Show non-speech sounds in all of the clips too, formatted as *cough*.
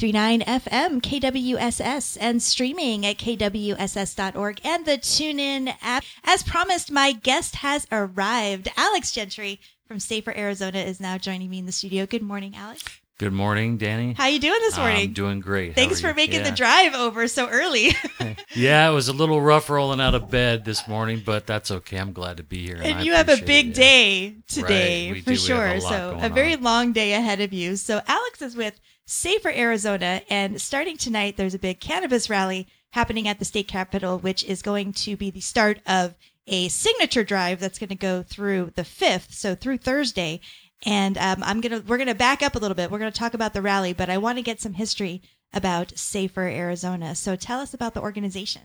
93.9 FM, KWSS, and streaming at kwss.org and the TuneIn app. As promised, my guest has arrived. Alex Gentry from Safer Arizona is now joining me in the studio. Good morning, Alex. Good morning, Danny. How you doing this morning? I'm doing great. Thanks for making the drive over so early. *laughs* yeah, it was a little rough rolling out of bed this morning, but that's okay. I'm glad to be here. and I you have a big it, yeah. day today Right, we for do. Sure. a so a very on. long day ahead of you. So Alex is with Safer Arizona, and starting tonight, there's a big cannabis rally happening at the state capitol, which is going to be the start of a signature drive that's going to go through the fifth, so through Thursday. And um, I'm gonna we're gonna back up a little bit. We're gonna talk about the rally, but I want to get some history about Safer Arizona. So tell us about the organization.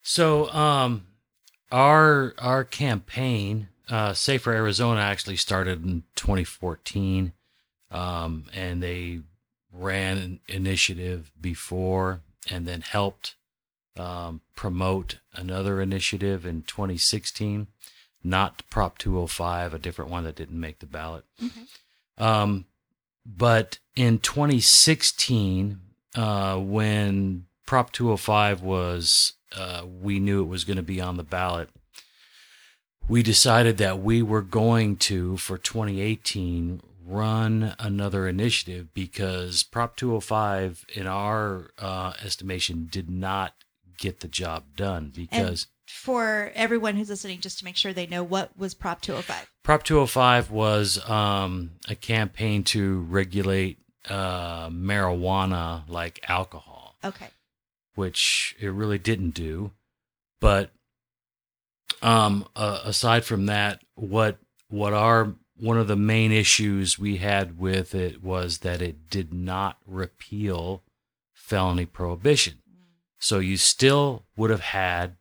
So, um, our our campaign, uh, Safer Arizona, actually started in 2014, um, and they ran an initiative before, and then helped um, promote another initiative in 2016, not Prop 205, a different one that didn't make the ballot. Um, but in 2016, uh, when Prop 205 was, uh, we knew it was going to be on the ballot. We decided that we were going to, for 2018, run another initiative because Prop 205, in our uh, estimation, did not get the job done because. For everyone who's listening, just to make sure they know what was Prop 205. Prop 205 was um, a campaign to regulate uh, marijuana like alcohol, Okay. which it really didn't do. But um, uh, aside from that, what what our one of the main issues we had with it was that it did not repeal felony prohibition. So you still would have had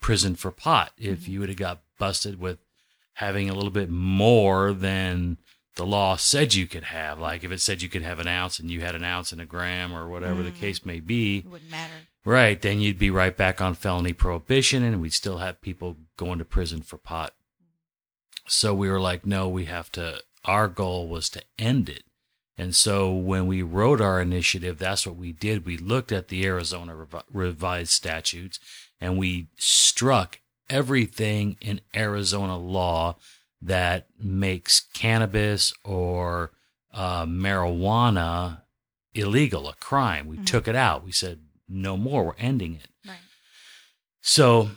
prison for pot if Mhm. you would have got busted with having a little bit more than the law said you could have. Like if it said you could have an ounce and you had an ounce and a gram or whatever the Mm. case may be, It wouldn't matter. right, then you'd be right back on felony prohibition and we'd still have people going to prison for pot. So we were like, no, we have to, our goal was to end it. And so when we wrote our initiative, that's what we did. We looked at the Arizona revi- revised statutes and we struck everything in Arizona law that makes cannabis or uh, marijuana illegal, a crime. We Mhm. took it out. We said, no more. We're ending it. Right. So,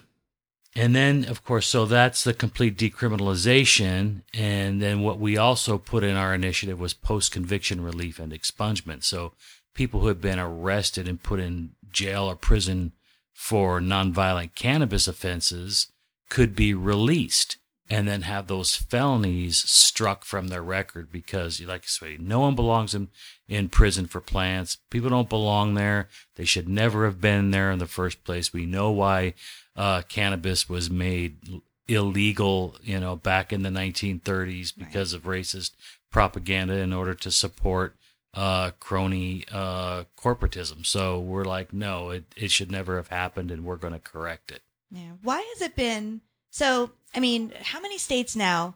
and then of course, so that's the complete decriminalization. And then what we also put in our initiative was post conviction relief and expungement. So people who have been arrested and put in jail or prison for nonviolent cannabis offenses could be released and then have those felonies struck from their record because, like I say, no one belongs in, in prison for plants. People don't belong there. They should never have been there in the first place. We know why uh, cannabis was made illegal, you know, back in the 1930s because of racist propaganda in order to support uh, crony uh, corporatism. So we're like, no, it, it should never have happened, and we're going to correct it. Yeah. Why has it been so? I mean, how many states now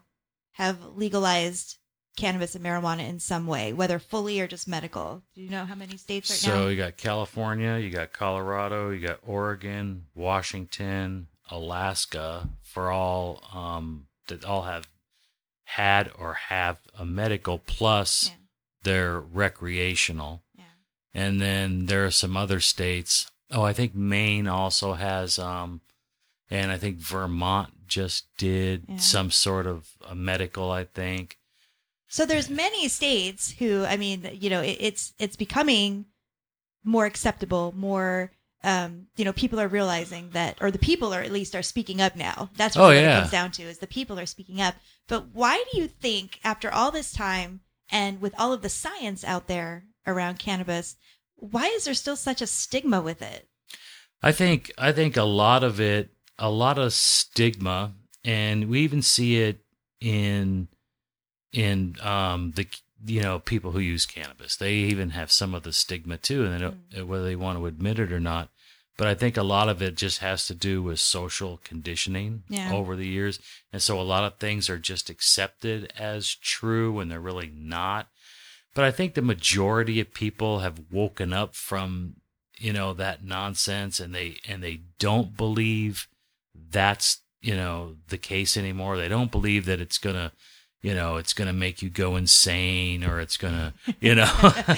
have legalized cannabis and marijuana in some way, whether fully or just medical? Do you know how many states right so now? you got California, you got Colorado, you got Oregon, Washington, Alaska, for all um, that all have had or have a medical plus Yeah. their recreational. Yeah. And then there are some other states. Oh, I think Maine also has, um, and I think Vermont just did Yeah. some sort of a medical. I think. So there's many states who, I mean, you know, it, it's it's becoming more acceptable, more, um, you know, people are realizing that, or the people are at least are speaking up now. That's Oh, what yeah. it comes down to is the people are speaking up. But why do you think, after all this time and with all of the science out there around cannabis, why is there still such a stigma with it? I think I think a lot of it, a lot of stigma, and we even see it in in um, the you know people who use cannabis. They even have some of the stigma too, and they don't, whether they want to admit it or not. But I think a lot of it just has to do with social conditioning Yeah. over the years, and so a lot of things are just accepted as true when they're really not. but I think the majority of people have woken up from you know that nonsense and they and they don't believe that's you know the case anymore. They don't believe that it's gonna you know it's gonna make you go insane or it's gonna you know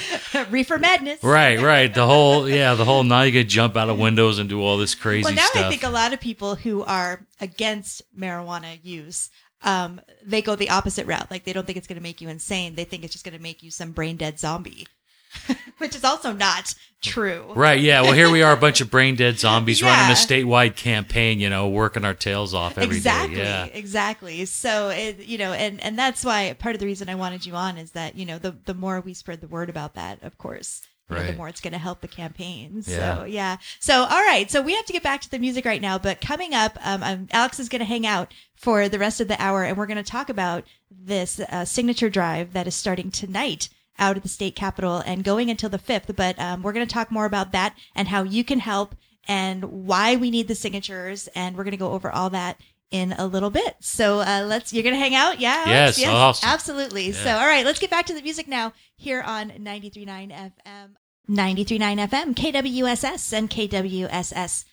*laughs* Reefer madness. right right the whole yeah the whole now you get jump out of windows and do all this crazy Well, now stuff. I think a lot of people who are against marijuana use, um, they go the opposite route. Like they don't think it's going to make you insane. They think it's just going to make you some brain dead zombie, *laughs* which is also not true. Right, yeah. Well, here we are, a bunch of brain dead *laughs* zombies running a statewide campaign, you know, working our tails off every day. exactly Yeah. exactly so it, you know and and that's why part of the reason i wanted you on is that you know the the more we spread the word about that of course know, the more it's going to help the campaign so Yeah. yeah so all right so we have to get back to the music right now but coming up um, um, alex is going to hang out for the rest of the hour and we're going to talk about this uh, signature drive that is starting tonight out of the state capitol and going until the 5th but um, we're going to talk more about that and how you can help and why we need the signatures and we're going to go over all that in a little bit. So uh, let's you're going to hang out? Yeah Alex? Yes, awesome. absolutely. So all right let's get back to the music now here on 93.9 fm 93.9 fm kwss and kwss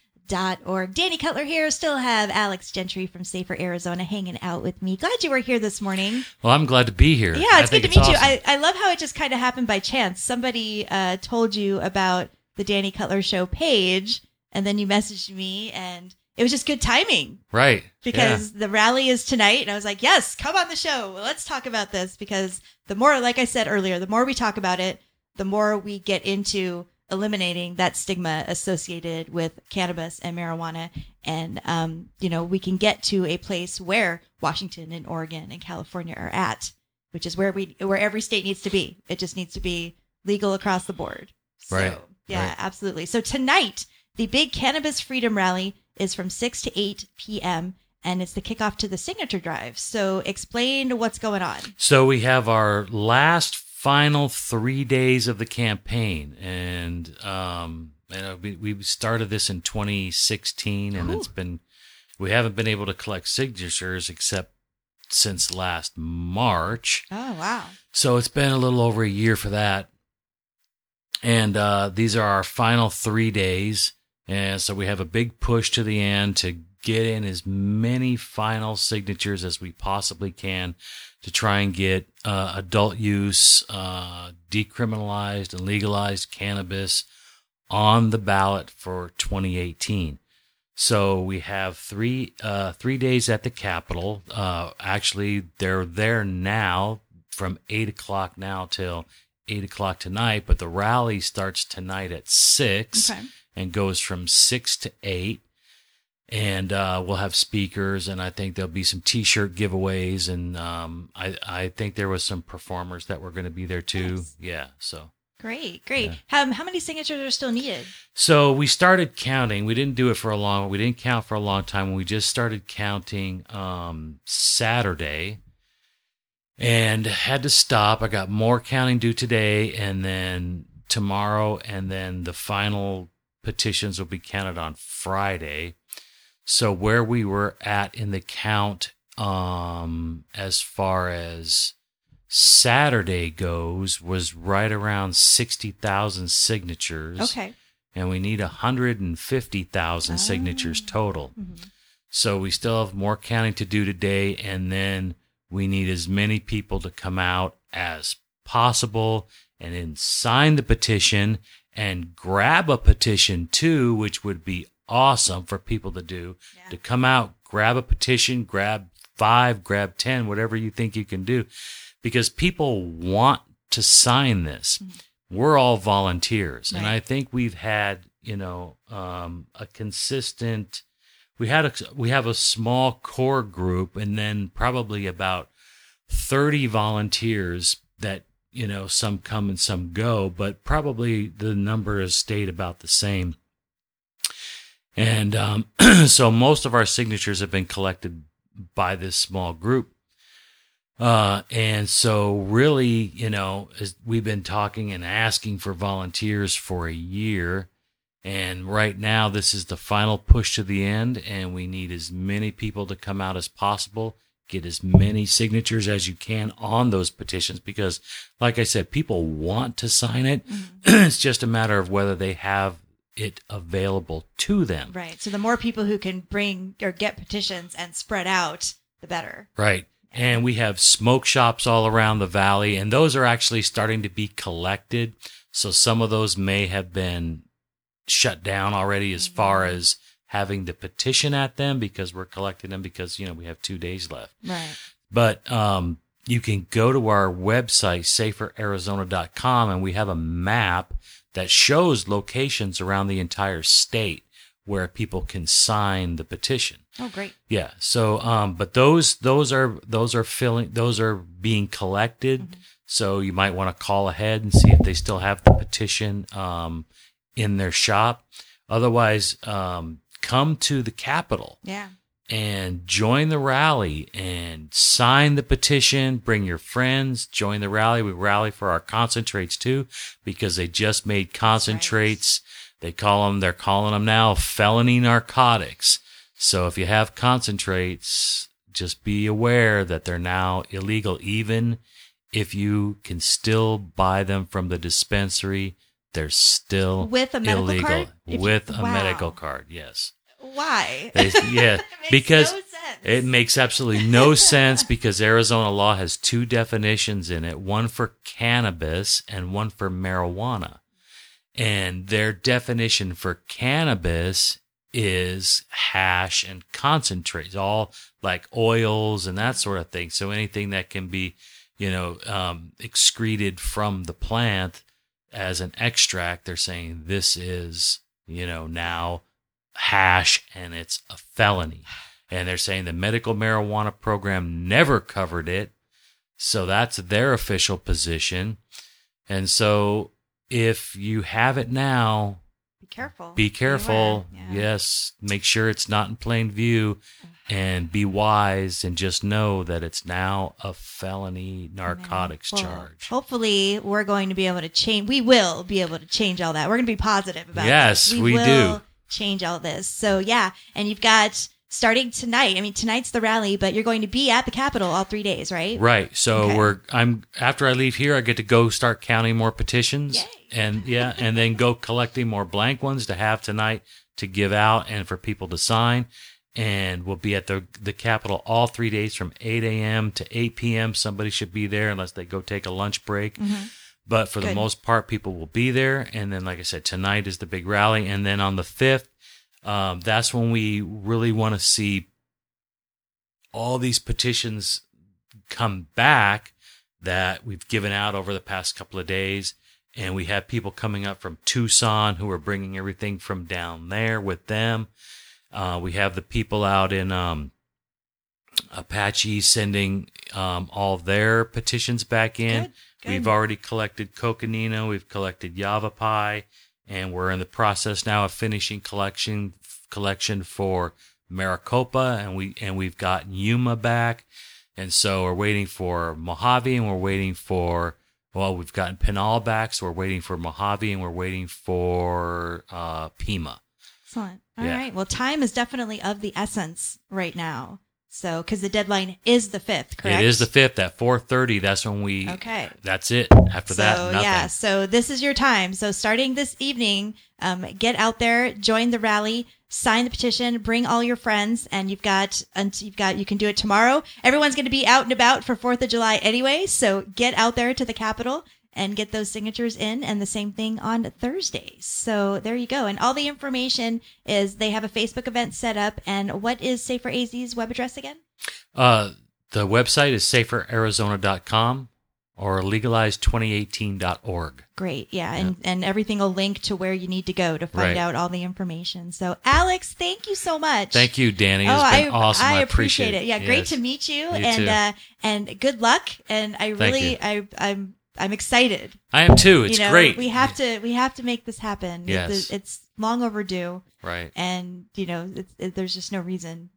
org. Danny Cutler here. Still have Alex Gentry from Safer Arizona hanging out with me. Glad you were here this morning. Well, I'm glad to be here. Yeah, I it's good to meet you. I, I love how it just kind of happened by chance. Somebody uh, told you about the Danny Cutler Show page, and then you messaged me, and it was just good timing right. because the rally is tonight. And I was like, yes, come on the show. Let's talk about this because the more, like I said earlier, the more we talk about it, the more we get into eliminating that stigma associated with cannabis and marijuana. And, um, you know, we can get to a place where Washington and Oregon and California are at, which is where we, where every state needs to be. It just needs to be legal across the board. So, Right, Yeah, right. absolutely. So tonight, the big cannabis freedom rally is from 6 to 8 p.m. and it's the kickoff to the signature drive. So explain what's going on. So we have our last final three days of the campaign, and um, and we, we started this in 2016, and Ooh. it's been we haven't been able to collect signatures except since last March. Oh, wow. So it's been a little over a year for that. And uh, these are our final three days. And so we have a big push to the end to get in as many final signatures as we possibly can to try and get uh, adult use, uh, decriminalized and legalized cannabis on the ballot for 2018. So we have three uh, three days at the Capitol. Uh, actually, they're there now from eight o'clock now till eight o'clock tonight. But the rally starts tonight at six Okay. and goes from six to eight. And uh, we'll have speakers, and I think there'll be some T-shirt giveaways, and um, I I think there was some performers that were going to be there too. Nice. Yeah, so. Great, great. Yeah. How, how many signatures are still needed? So we started counting. We didn't do it for a long. We didn't count for a long time. We just started counting um, Saturday, and had to stop. I got more counting due today, and then tomorrow, and then the final petitions will be counted on Friday. So where we were at in the count, um, as far as Saturday goes, was right around sixty thousand signatures Okay. and we need 150,000 signatures Ah. total. Mhm. So we still have more counting to do today, and then we need as many people to come out as possible and then sign the petition and grab a petition too, which would be awesome for people to do. Yeah. To come out, grab a petition, grab five, grab 10, whatever you think you can do, because people want to sign this. We're all volunteers, and I think we've had, you know, um, a consistent we had a we have a small core group and then probably about 30 volunteers that you know some come and some go but probably the number has stayed about the same and um, *clears throat* so most of our signatures have been collected by this small group. Uh, and so really you know as we've been talking and asking for volunteers for a year. And right now, this is the final push to the end, and we need as many people to come out as possible. Get as many signatures as you can on those petitions because, like I said, people want to sign it. *clears throat* it's just a matter of whether they have it available to them. Right. So the more people who can bring or get petitions and spread out, the better. Right. And we have smoke shops all around the valley, and those are actually starting to be collected. So some of those may have been shut down already as far as having the petition at them because we're collecting them because, you know, we have two days left. Right. But um, you can go to our website, saferarizona.com, and we have a map that shows locations around the entire state where people can sign the petition. Oh, great. Yeah. So, um, but those those are those are filling those are being collected. So you might want to call ahead and see if they still have the petition um, in their shop. Otherwise, um, come to the Capitol Yeah. And join the rally and sign the petition. Bring your friends, join the rally. We rally for our concentrates too, because they just made concentrates. They call them, they're calling them now felony narcotics. So if you have concentrates, just be aware that they're now illegal, even if you can still buy them from the dispensary. They're still With a medical illegal card? If you- with a Wow. medical card. Yes. Why? They- yeah, *laughs* because no it makes absolutely no sense because Arizona law has two definitions in it one for cannabis and one for marijuana. And their definition for cannabis is hash and concentrates, all like oils and that sort of thing. So anything that can be, you know, um, excreted from the plant as an extract, they're saying this is, you know, now hash and it's a felony. And they're saying the medical marijuana program never covered it. So that's their official position. And so if you have it now, Be careful. be careful. Yeah. Yes, make sure it's not in plain view and be wise and just know that it's now a felony narcotics Well, charge. Hopefully, we're going to be able to change. We will be able to change all that. We're going to be positive about Yes, this. we will do. Change all this. So yeah, and you've got starting tonight. I mean, tonight's the rally, but you're going to be at the Capitol all three days, right? Right. So Okay. we're I'm after I leave here, I get to go start counting more petitions, Yay. and yeah, and then go collecting more blank ones to have tonight to give out and for people to sign. And we'll be at the the Capitol all three days from 8 a.m. to 8 p.m. Somebody should be there unless they go take a lunch break. Mm-hmm. But for the most part, people will be there. And then, like I said, tonight is the big rally. And then on the 5th, um, that's when we really want to see all these petitions come back that we've given out over the past couple of days. And we have people coming up from Tucson who are bringing everything from down there with them. Uh, we have the people out in um, Apache sending um, all their petitions back in. Good, good. We've already collected Coconino, we've collected Yavapai, and we're in the process now of finishing collection collection for Maricopa, and we and we've got Yuma back, and so we're waiting for Mohave, and we're waiting for well, we've gotten Pinal back, so we're waiting for Mohave, and we're waiting for uh, Pima. Excellent. All right. Yeah. Well, time is definitely of the essence right now. So, because the deadline is the fifth, correct? It is the fifth at four thirty. That's when we. Okay. That's it. After so that, nothing. yeah, so this is your time. So starting this evening, um, get out there, join the rally, sign the petition, bring all your friends, and you've got and you've got you can do it tomorrow. Everyone's going to be out and about for Fourth of July anyway, so get out there to the Capitol and get those signatures in, and the same thing on Thursdays. So there you go, and all the information is they have a Facebook event set up. And what is Safer AZ's web address again? Uh, the website is saferarizona.com or legalize2018.org. Great. Yeah. And, and everything will link to where you need to go to find Right. out all the information. So, Alex, thank you so much. Thank you, Danny. Oh, been I, awesome. I I, appreciate it. Yeah, great to meet you, You and too. uh, and good luck. And I really. I, I'm, I'm excited. I am too. It's you know, great. We have to, we have to make this happen. Yes. It's, it's long overdue, right. and you know, it's, it, there's just no reason.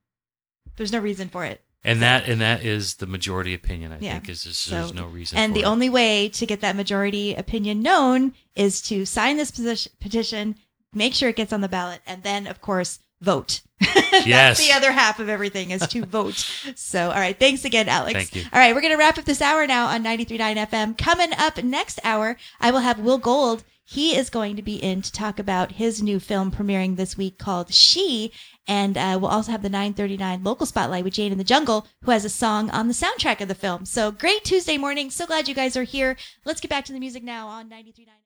There's no reason for it. And that and that is the majority opinion. I Yeah. think is just, So- there's no reason. And the it. only way to get that majority opinion known is to sign this position, petition, make sure it gets on the ballot, and then, of course, vote. Yes. *laughs* That's the other half of everything is to vote. So, all right. Thanks again, Alex. Thank you. All right. We're going to wrap up this hour now on 93.9 FM. Coming up next hour, I will have Will Gold. He is going to be in to talk about his new film premiering this week called She. And uh, we'll also have the 939 local spotlight with Jane in the Jungle, who has a song on the soundtrack of the film. So great Tuesday morning. So glad you guys are here. Let's get back to the music now on 93.9.